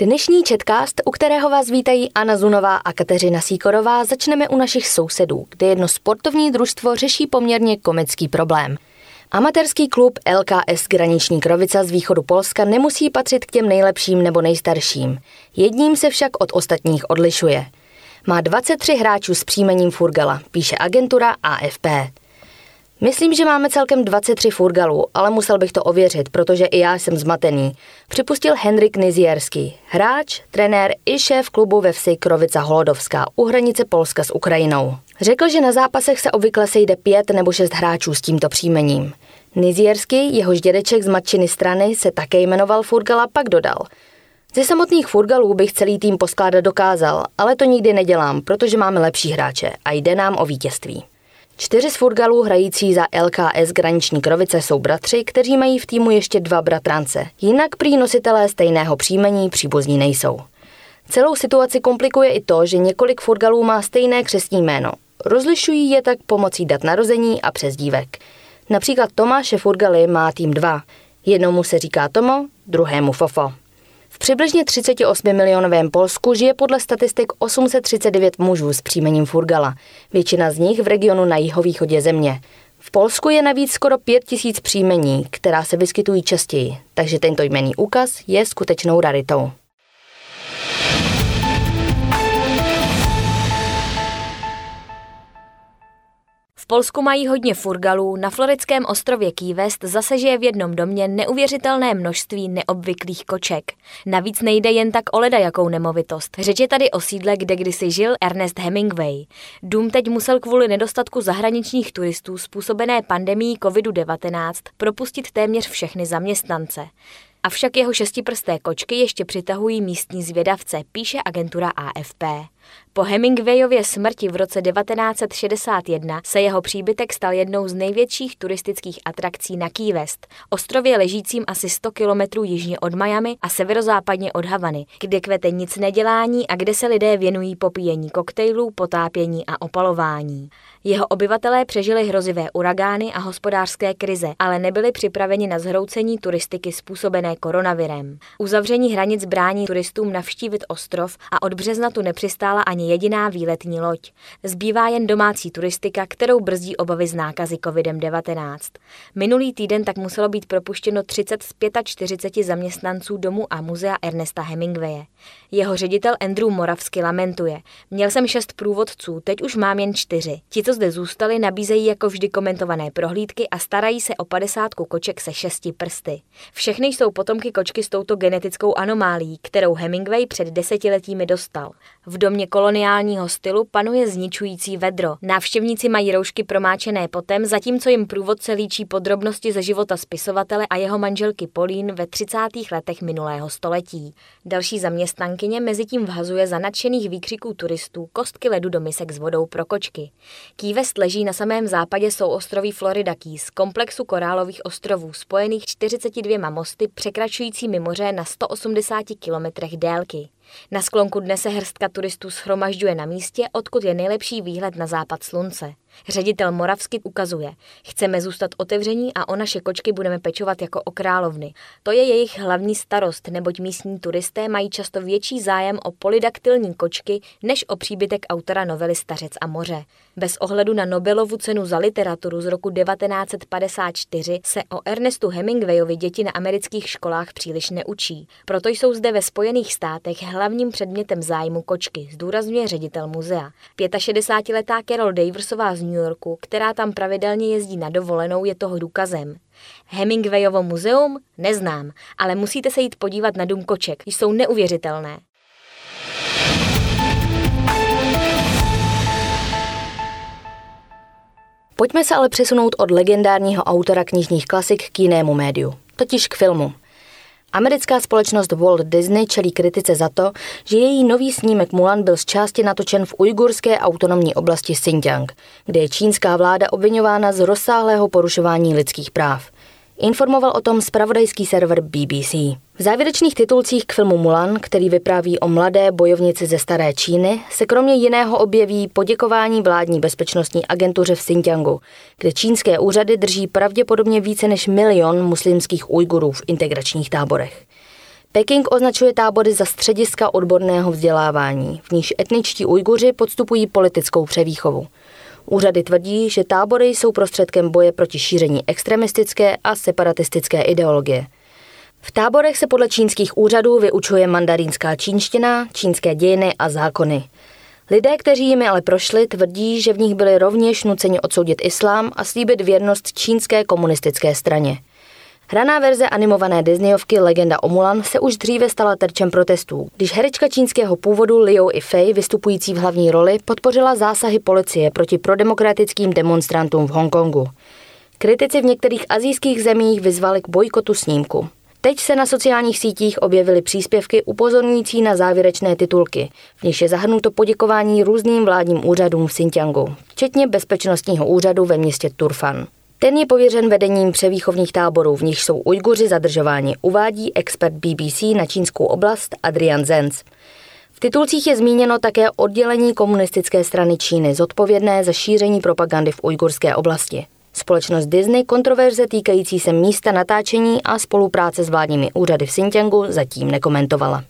Dnešní četkást, u kterého vás vítají Anna Zunová a Kateřina Síkorová, začneme u našich sousedů, kde jedno sportovní družstvo řeší poměrně komický problém. Amatérský klub LKS Graniční Krovica z východu Polska nemusí patřit k těm nejlepším nebo nejstarším. Jedním se však od ostatních odlišuje. Má 23 hráčů s příjmením Furgala, píše agentura AFP. Myslím, že máme celkem 23 furgalů, ale musel bych to ověřit, protože i já jsem zmatený. Připustil Henrik Nizierský, hráč, trenér i šéf klubu ve vsi Krovica Holodovská u hranice Polska s Ukrajinou. Řekl, že na zápasech se obvykle sejde pět nebo šest hráčů s tímto příjmením. Nizierský, jehož dědeček z matčiny strany, se také jmenoval Furgala, pak dodal. Ze samotných Furgalů bych celý tým poskládat dokázal, ale to nikdy nedělám, protože máme lepší hráče a jde nám o vítězství. Čtyři z furgalů hrající za LKS Graniční Krovice jsou bratři, kteří mají v týmu ještě dva bratrance. Jinak prý nositelé stejného příjmení příbuzní nejsou. Celou situaci komplikuje i to, že několik furgalů má stejné křestní jméno. Rozlišují je tak pomocí dat narození a přezdívek. Například Tomáše Furgaly má tým dva. Jednomu se říká Tomo, druhému Fofo. V přibližně 38 milionovém Polsku žije podle statistik 839 mužů s příjmením Furgala, většina z nich v regionu na jihovýchodě země. V Polsku je navíc skoro 5 tisíc příjmení, která se vyskytují častěji, takže tento jmený úkaz je skutečnou raritou. Polsku mají hodně furgalů, na floridském ostrově Key West zase žije v jednom domě neuvěřitelné množství neobvyklých koček. Navíc nejde jen tak o leda jakou nemovitost. Řeč je tady o sídle, kde kdysi žil Ernest Hemingway. Dům teď musel kvůli nedostatku zahraničních turistů způsobené pandemí COVID-19 propustit téměř všechny zaměstnance. Avšak jeho šestiprsté kočky ještě přitahují místní zvědavce, píše agentura AFP. Po Hemingwayově smrti v roce 1961 se jeho příbytek stal jednou z největších turistických atrakcí na Key West, ostrově ležícím asi 100 kilometrů jižně od Miami a severozápadně od Havany, kde kvete nic nedělání a kde se lidé věnují popíjení koktejlů, potápění a opalování. Jeho obyvatelé přežili hrozivé uragány a hospodářské krize, ale nebyli připraveni na zhroucení turistiky způsobené koronavirem. Uzavření hranic brání turistům navštívit ostrov a od března tu nepřistála ani jediná výletní loď. Zbývá jen domácí turistika, kterou brzdí obavy z nákazy COVID-19. Minulý týden tak muselo být propuštěno 30 z 45 zaměstnanců domu a muzea Ernesta Hemingwaye. Jeho ředitel Andrew Moravsky lamentuje. Měl jsem šest průvodců, teď už mám jen čtyři. Ti, co zde zůstali, nabízejí jako vždy komentované prohlídky a starají se o padesátku koček se šesti prsty. Všechny jsou potomky kočky s touto genetickou anomálí, kterou Hemingway před desetiletími dostal. V domě koloniálního stylu panuje zničující vedro. Návštěvníci mají roušky promáčené potem, zatímco jim průvodce líčí podrobnosti ze života spisovatele a jeho manželky Polín ve 30. letech minulého století. Další zaměstnankyně mezitím vhazuje za nadšených výkřiků turistů kostky ledu do misek s vodou pro kočky. Key West leží na samém západě souostroví Florida Keys, komplexu korálových ostrovů spojených 42 mosty překračujícími moře na 180 kilometrech délky. Na sklonku dne se hrstka turistů schromažďuje na místě, odkud je nejlepší výhled na západ slunce. Ředitel Moravsky ukazuje, chceme zůstat otevření a o naše kočky budeme pečovat jako o královny. To je jejich hlavní starost, neboť místní turisté mají často větší zájem o polydaktilní kočky než o příbytek autora novely Stařec a moře. Bez ohledu na Nobelovu cenu za literaturu z roku 1954 se o Ernestu Hemingwayovi děti na amerických školách příliš neučí. Proto jsou zde ve Spojených státech hlavním předmětem zájmu kočky, zdůrazňuje ředitel muzea. 65-letá Carol Daversová z New Yorku, která tam pravidelně jezdí na dovolenou, je toho důkazem. Hemingwayovo muzeum? Neznám, ale musíte se jít podívat na dům koček, jsou neuvěřitelné. Pojďme se ale přesunout od legendárního autora knižních klasik k jinému médiu, totiž k filmu. Americká společnost Walt Disney čelí kritice za to, že její nový snímek Mulan byl z části natočen v ujgurské autonomní oblasti Xinjiang, kde je čínská vláda obvinována z rozsáhlého porušování lidských práv. Informoval o tom spravodajský server BBC. V závěrečných titulcích k filmu Mulan, který vypráví o mladé bojovnici ze staré Číny, se kromě jiného objeví poděkování vládní bezpečnostní agentuře v Xinjiangu, kde čínské úřady drží pravděpodobně více než milion muslimských Ujgurů v integračních táborech. Peking označuje tábory za střediska odborného vzdělávání, v níž etničtí Ujguři podstupují politickou převýchovu. Úřady tvrdí, že tábory jsou prostředkem boje proti šíření extremistické a separatistické ideologie. V táborech se podle čínských úřadů vyučuje mandarínská čínština, čínské dějiny a zákony. Lidé, kteří jimi ale prošli, tvrdí, že v nich byli rovněž nuceni odsoudit islám a slíbit věrnost čínské komunistické straně. Hraná verze animované Disneyovky Legenda o Mulan se už dříve stala terčem protestů, když herečka čínského původu Liu Ifei, vystupující v hlavní roli, podpořila zásahy policie proti prodemokratickým demonstrantům v Hongkongu. Kritici v některých azijských zemích vyzvali k bojkotu snímku. Teď se na sociálních sítích objevily příspěvky upozorňující na závěrečné titulky, v nich je zahrnuto poděkování různým vládním úřadům v Xinjiangu, včetně bezpečnostního úřadu ve městě Turfan. Ten je pověřen vedením převýchovních táborů, v nich jsou Ujguři zadržováni, uvádí expert BBC na čínskou oblast Adrian Zenz. V titulcích je zmíněno také oddělení komunistické strany Číny, zodpovědné za šíření propagandy v ujgurské oblasti. Společnost Disney kontroverze týkající se místa natáčení a spolupráce s vládními úřady v Xinjiangu zatím nekomentovala.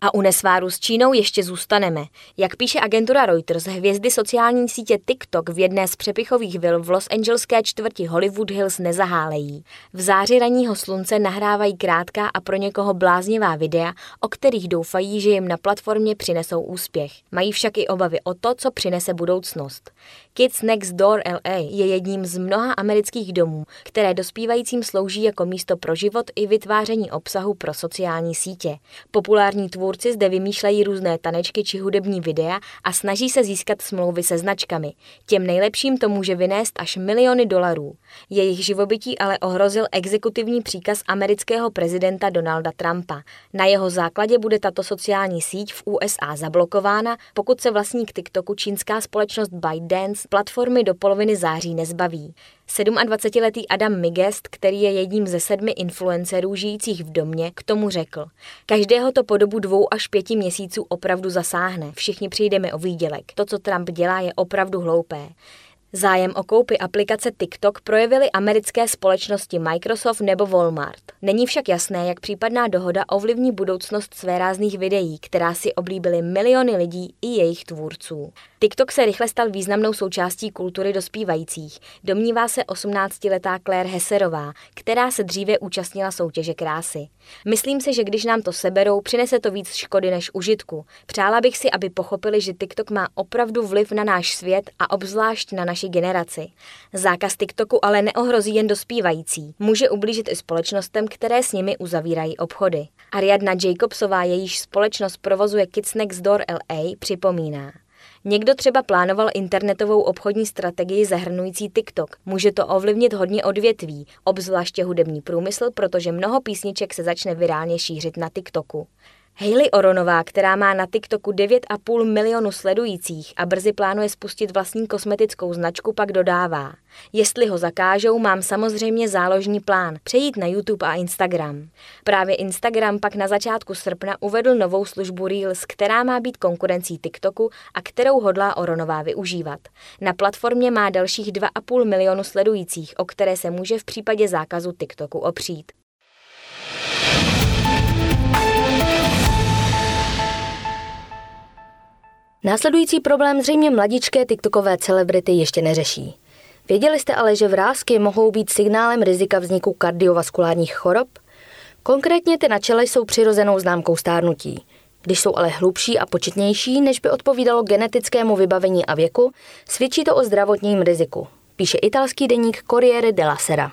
A u nesváru s Čínou ještě zůstaneme. Jak píše agentura Reuters, hvězdy sociální sítě TikTok v jedné z přepichových vil v Los Angeleské čtvrti Hollywood Hills nezahálejí. V záři raního slunce nahrávají krátká a pro někoho bláznivá videa, o kterých doufají, že jim na platformě přinesou úspěch. Mají však i obavy o to, co přinese budoucnost. Kids Next Door LA je jedním z mnoha amerických domů, které dospívajícím slouží jako místo pro život i vytváření obsahu pro sociální sítě. Populární tvůrci zde vymýšlejí různé tanečky či hudební videa a snaží se získat smlouvy se značkami. Těm nejlepším to může vynést až miliony dolarů. Jejich živobytí ale ohrozil exekutivní příkaz amerického prezidenta Donalda Trumpa. Na jeho základě bude tato sociální síť v USA zablokována, pokud se vlastník TikToku čínská společnost ByteDance platformy do poloviny září nezbaví. 27-letý Adam Migest, který je jedním ze sedmi influencerů žijících v domě, k tomu řekl. Každého to po dobu dvou až pěti měsíců opravdu zasáhne. Všichni přijdeme o výdělek. To, co Trump dělá, je opravdu hloupé. Zájem o koupi aplikace TikTok projevily americké společnosti Microsoft nebo Walmart. Není však jasné, jak případná dohoda ovlivní budoucnost své rázných videí, která si oblíbily miliony lidí i jejich tvůrců. TikTok se rychle stal významnou součástí kultury dospívajících, domnívá se 18-letá Claire Heserová, která se dříve účastnila soutěže krásy. Myslím si, že když nám to seberou, přinese to víc škody než užitku. Přála bych si, aby pochopili, že TikTok má opravdu vliv na náš svět a obzvlášť na naši generaci. Zákaz TikToku ale neohrozí jen dospívající. Může ublížit i společnostem, které s nimi uzavírají obchody. Ariadna Jacobsová, jejíž společnost provozuje Kids Next Door LA, připomíná. Někdo třeba plánoval internetovou obchodní strategii zahrnující TikTok. Může to ovlivnit hodně odvětví, obzvláště hudební průmysl, protože mnoho písniček se začne virálně šířit na TikToku. Hayley Oronová, která má na TikToku 9,5 milionu sledujících a brzy plánuje spustit vlastní kosmetickou značku, pak dodává. Jestli ho zakážou, mám samozřejmě záložní plán přejít na YouTube a Instagram. Právě Instagram pak na začátku srpna uvedl novou službu Reels, která má být konkurencí TikToku a kterou hodlá Oronová využívat. Na platformě má dalších 2,5 milionu sledujících, o které se může v případě zákazu TikToku opřít. Následující problém zřejmě mladičké TikTokové celebrity ještě neřeší. Věděli jste ale, že vrázky mohou být signálem rizika vzniku kardiovaskulárních chorob? Konkrétně ty na čele jsou přirozenou známkou stárnutí. Když jsou ale hlubší a početnější, než by odpovídalo genetickému vybavení a věku, svědčí to o zdravotním riziku, píše italský deník Corriere della Sera.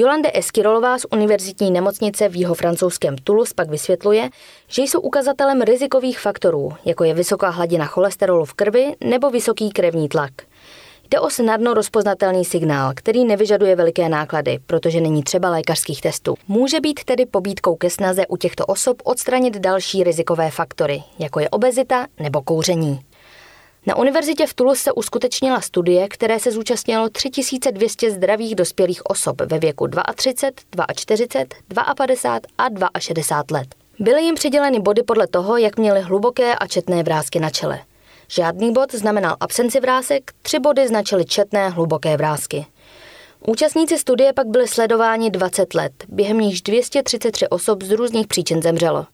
Jolande Eskirolová z univerzitní nemocnice v jeho francouzském Toulouse pak vysvětluje, že jsou ukazatelem rizikových faktorů, jako je vysoká hladina cholesterolu v krvi nebo vysoký krevní tlak. Jde o snadno rozpoznatelný signál, který nevyžaduje veliké náklady, protože není třeba lékařských testů. Může být tedy pobídkou ke snaze u těchto osob odstranit další rizikové faktory, jako je obezita nebo kouření. Na univerzitě v Toulouse se uskutečnila studie, které se zúčastnilo 3200 zdravých dospělých osob ve věku 32, 42, 52 a 62 let. Byly jim přiděleny body podle toho, jak měly hluboké a četné vrázky na čele. Žádný bod znamenal absenci vrásek, tři body značily četné hluboké vrázky. Účastníci studie pak byli sledováni 20 let, během níž 233 osob z různých příčin zemřelo.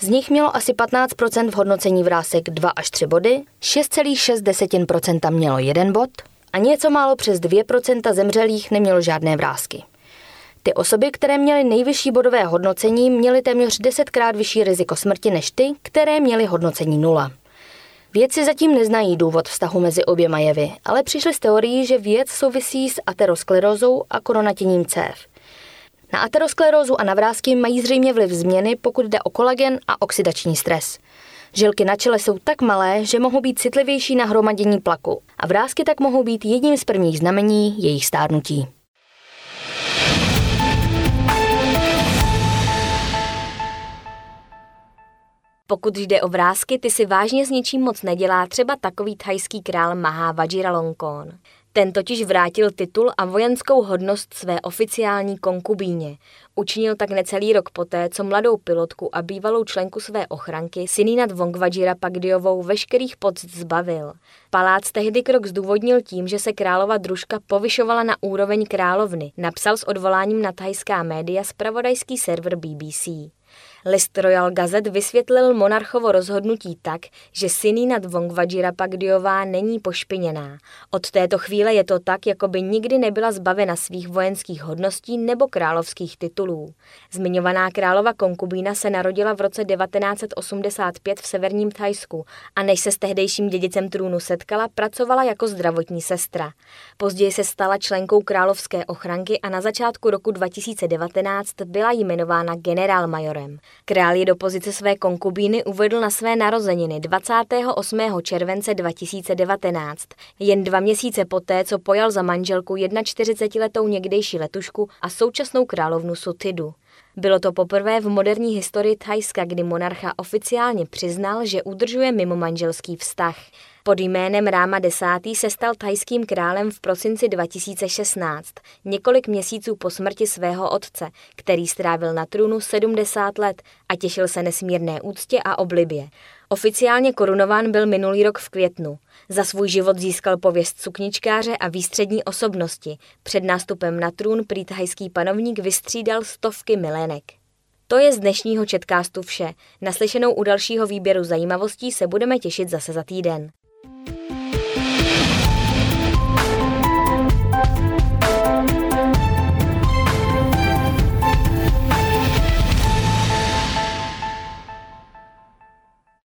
Z nich mělo asi 15% v hodnocení vrásek 2 až 3 body, 6,6% mělo 1 bod a něco málo přes 2% zemřelých nemělo žádné vrázky. Ty osoby, které měly nejvyšší bodové hodnocení, měly téměř desetkrát vyšší riziko smrti než ty, které měly hodnocení nula. Vědci zatím neznají důvod vztahu mezi oběma jevy, ale přišli s teorií, že věc souvisí s aterosklerózou a koronatěním cév. Na aterosklerózu a na vrázky mají zřejmě vliv změny, pokud jde o kolagen a oxidační stres. Žilky na čele jsou tak malé, že mohou být citlivější na hromadění plaku a vrázky tak mohou být jedním z prvních znamení jejich stárnutí. Pokud jde o vrázky, ty si vážně s ničím moc nedělá třeba takový thajský král Maha Vajiralongkorn. Ten totiž vrátil titul a vojenskou hodnost své oficiální konkubíně. Učinil tak necelý rok poté, co mladou pilotku a bývalou členku své ochranky Sininat Vongvajira Pagdiovou veškerých pocit zbavil. Palác tehdy krok zdůvodnil tím, že se králova družka povyšovala na úroveň královny, napsal s odvoláním na thajská média spravodajský server BBC. List Royal Gazette vysvětlil monarchovo rozhodnutí tak, že Sinina Dvongvajira Pagdiová není pošpiněná. Od této chvíle je to tak, jako by nikdy nebyla zbavena svých vojenských hodností nebo královských titulů. Zmiňovaná králova konkubína se narodila v roce 1985 v severním Thajsku a než se s tehdejším dědicem trůnu setkala, pracovala jako zdravotní sestra. Později se stala členkou královské ochranky a na začátku roku 2019 byla jmenována generálmajorem. Král ji do pozice své konkubíny uvedl na své narozeniny 28. července 2019, jen dva měsíce poté, co pojal za manželku 41-letou někdejší letušku a současnou královnu Sutidu. Bylo to poprvé v moderní historii Thajska, kdy monarcha oficiálně přiznal, že udržuje mimo manželský vztah. Pod jménem Ráma X. se stal thajským králem v prosinci 2016, několik měsíců po smrti svého otce, který strávil na trůnu 70 let a těšil se nesmírné úctě a oblibě. Oficiálně korunován byl minulý rok v květnu. Za svůj život získal pověst sukničkáře a výstřední osobnosti. Před nástupem na trůn prý thajský panovník vystřídal stovky milének. To je z dnešního četkástu vše. Naslyšenou u dalšího výběru zajímavostí se budeme těšit zase za týden.